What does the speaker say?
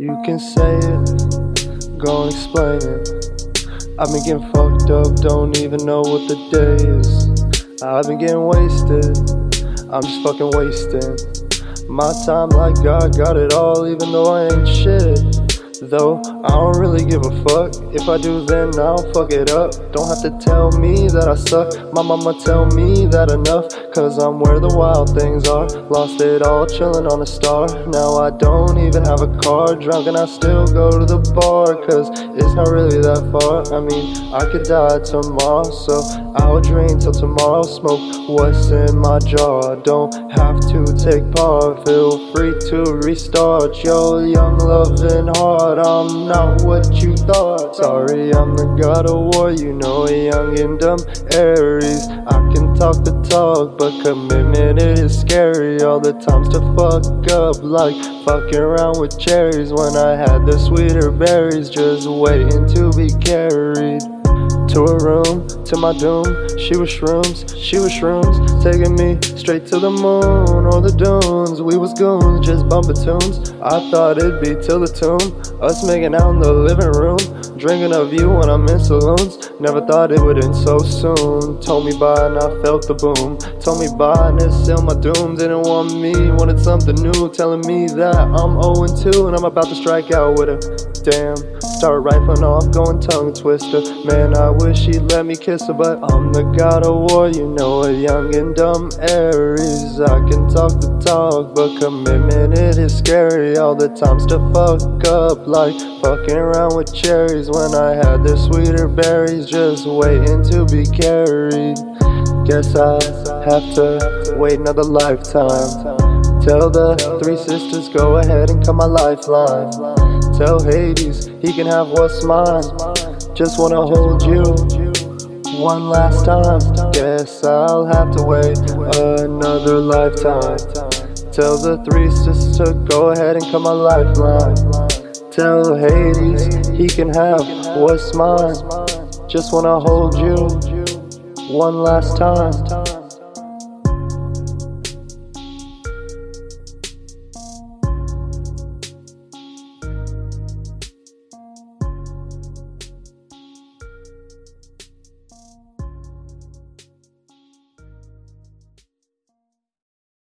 You can say it, go and explain it. I've been getting fucked up, don't even know what the day is. I've been getting wasted, I'm just fucking wasting my time like God got it all, even though I ain't shit. Though I don't really give a fuck. If I do, then I'll fuck it up. Don't have to tell me that I suck. My mama tell me that enough. Cause I'm where the wild things are. Lost it all, chilling on a star. Now I don't even have a car. Drunk and I still go to the bar. Cause it's not really that far. I mean, I could die tomorrow. So I'll drink till tomorrow. Smoke what's in my jar. Don't have to take part. Feel free to restart your young loving heart I'm not what you thought. Sorry, I'm the god of war, you know, young and dumb Aries. I can talk the talk, but commitment is scary. All the times to fuck up, like fucking around with cherries when I had the sweeter berries, just waiting to be carried to a room, to my doom. She was shrooms, she was shrooms, taking me straight to the moon or the dunes. We was goons, just bumping tunes. I thought it'd be till the tomb, us making out in the living room, drinking of you when I'm in saloons. Never thought it would end so soon. Told me bye and I felt the boom. Told me bye and it's still my doom. Didn't want me, wanted something new, telling me that I'm 0 2 and I'm about to strike out with a Damn. Start rifling off, going tongue twister. Man, I wish she'd let me kiss her, but I'm the god of war, you know, a young and dumb Aries. I can talk the talk, but commitment it is scary. All the times to fuck up, like fucking around with cherries when I had the sweeter berries, just waiting to be carried. Guess I have to wait another lifetime. Tell the three sisters, go ahead and cut my lifeline. Tell Hades he can have what's mine. Just wanna hold you one last time. Guess I'll have to wait another lifetime. Tell the three sisters to go ahead and cut my lifeline. Tell Hades he can have what's mine. Just wanna hold you one last time.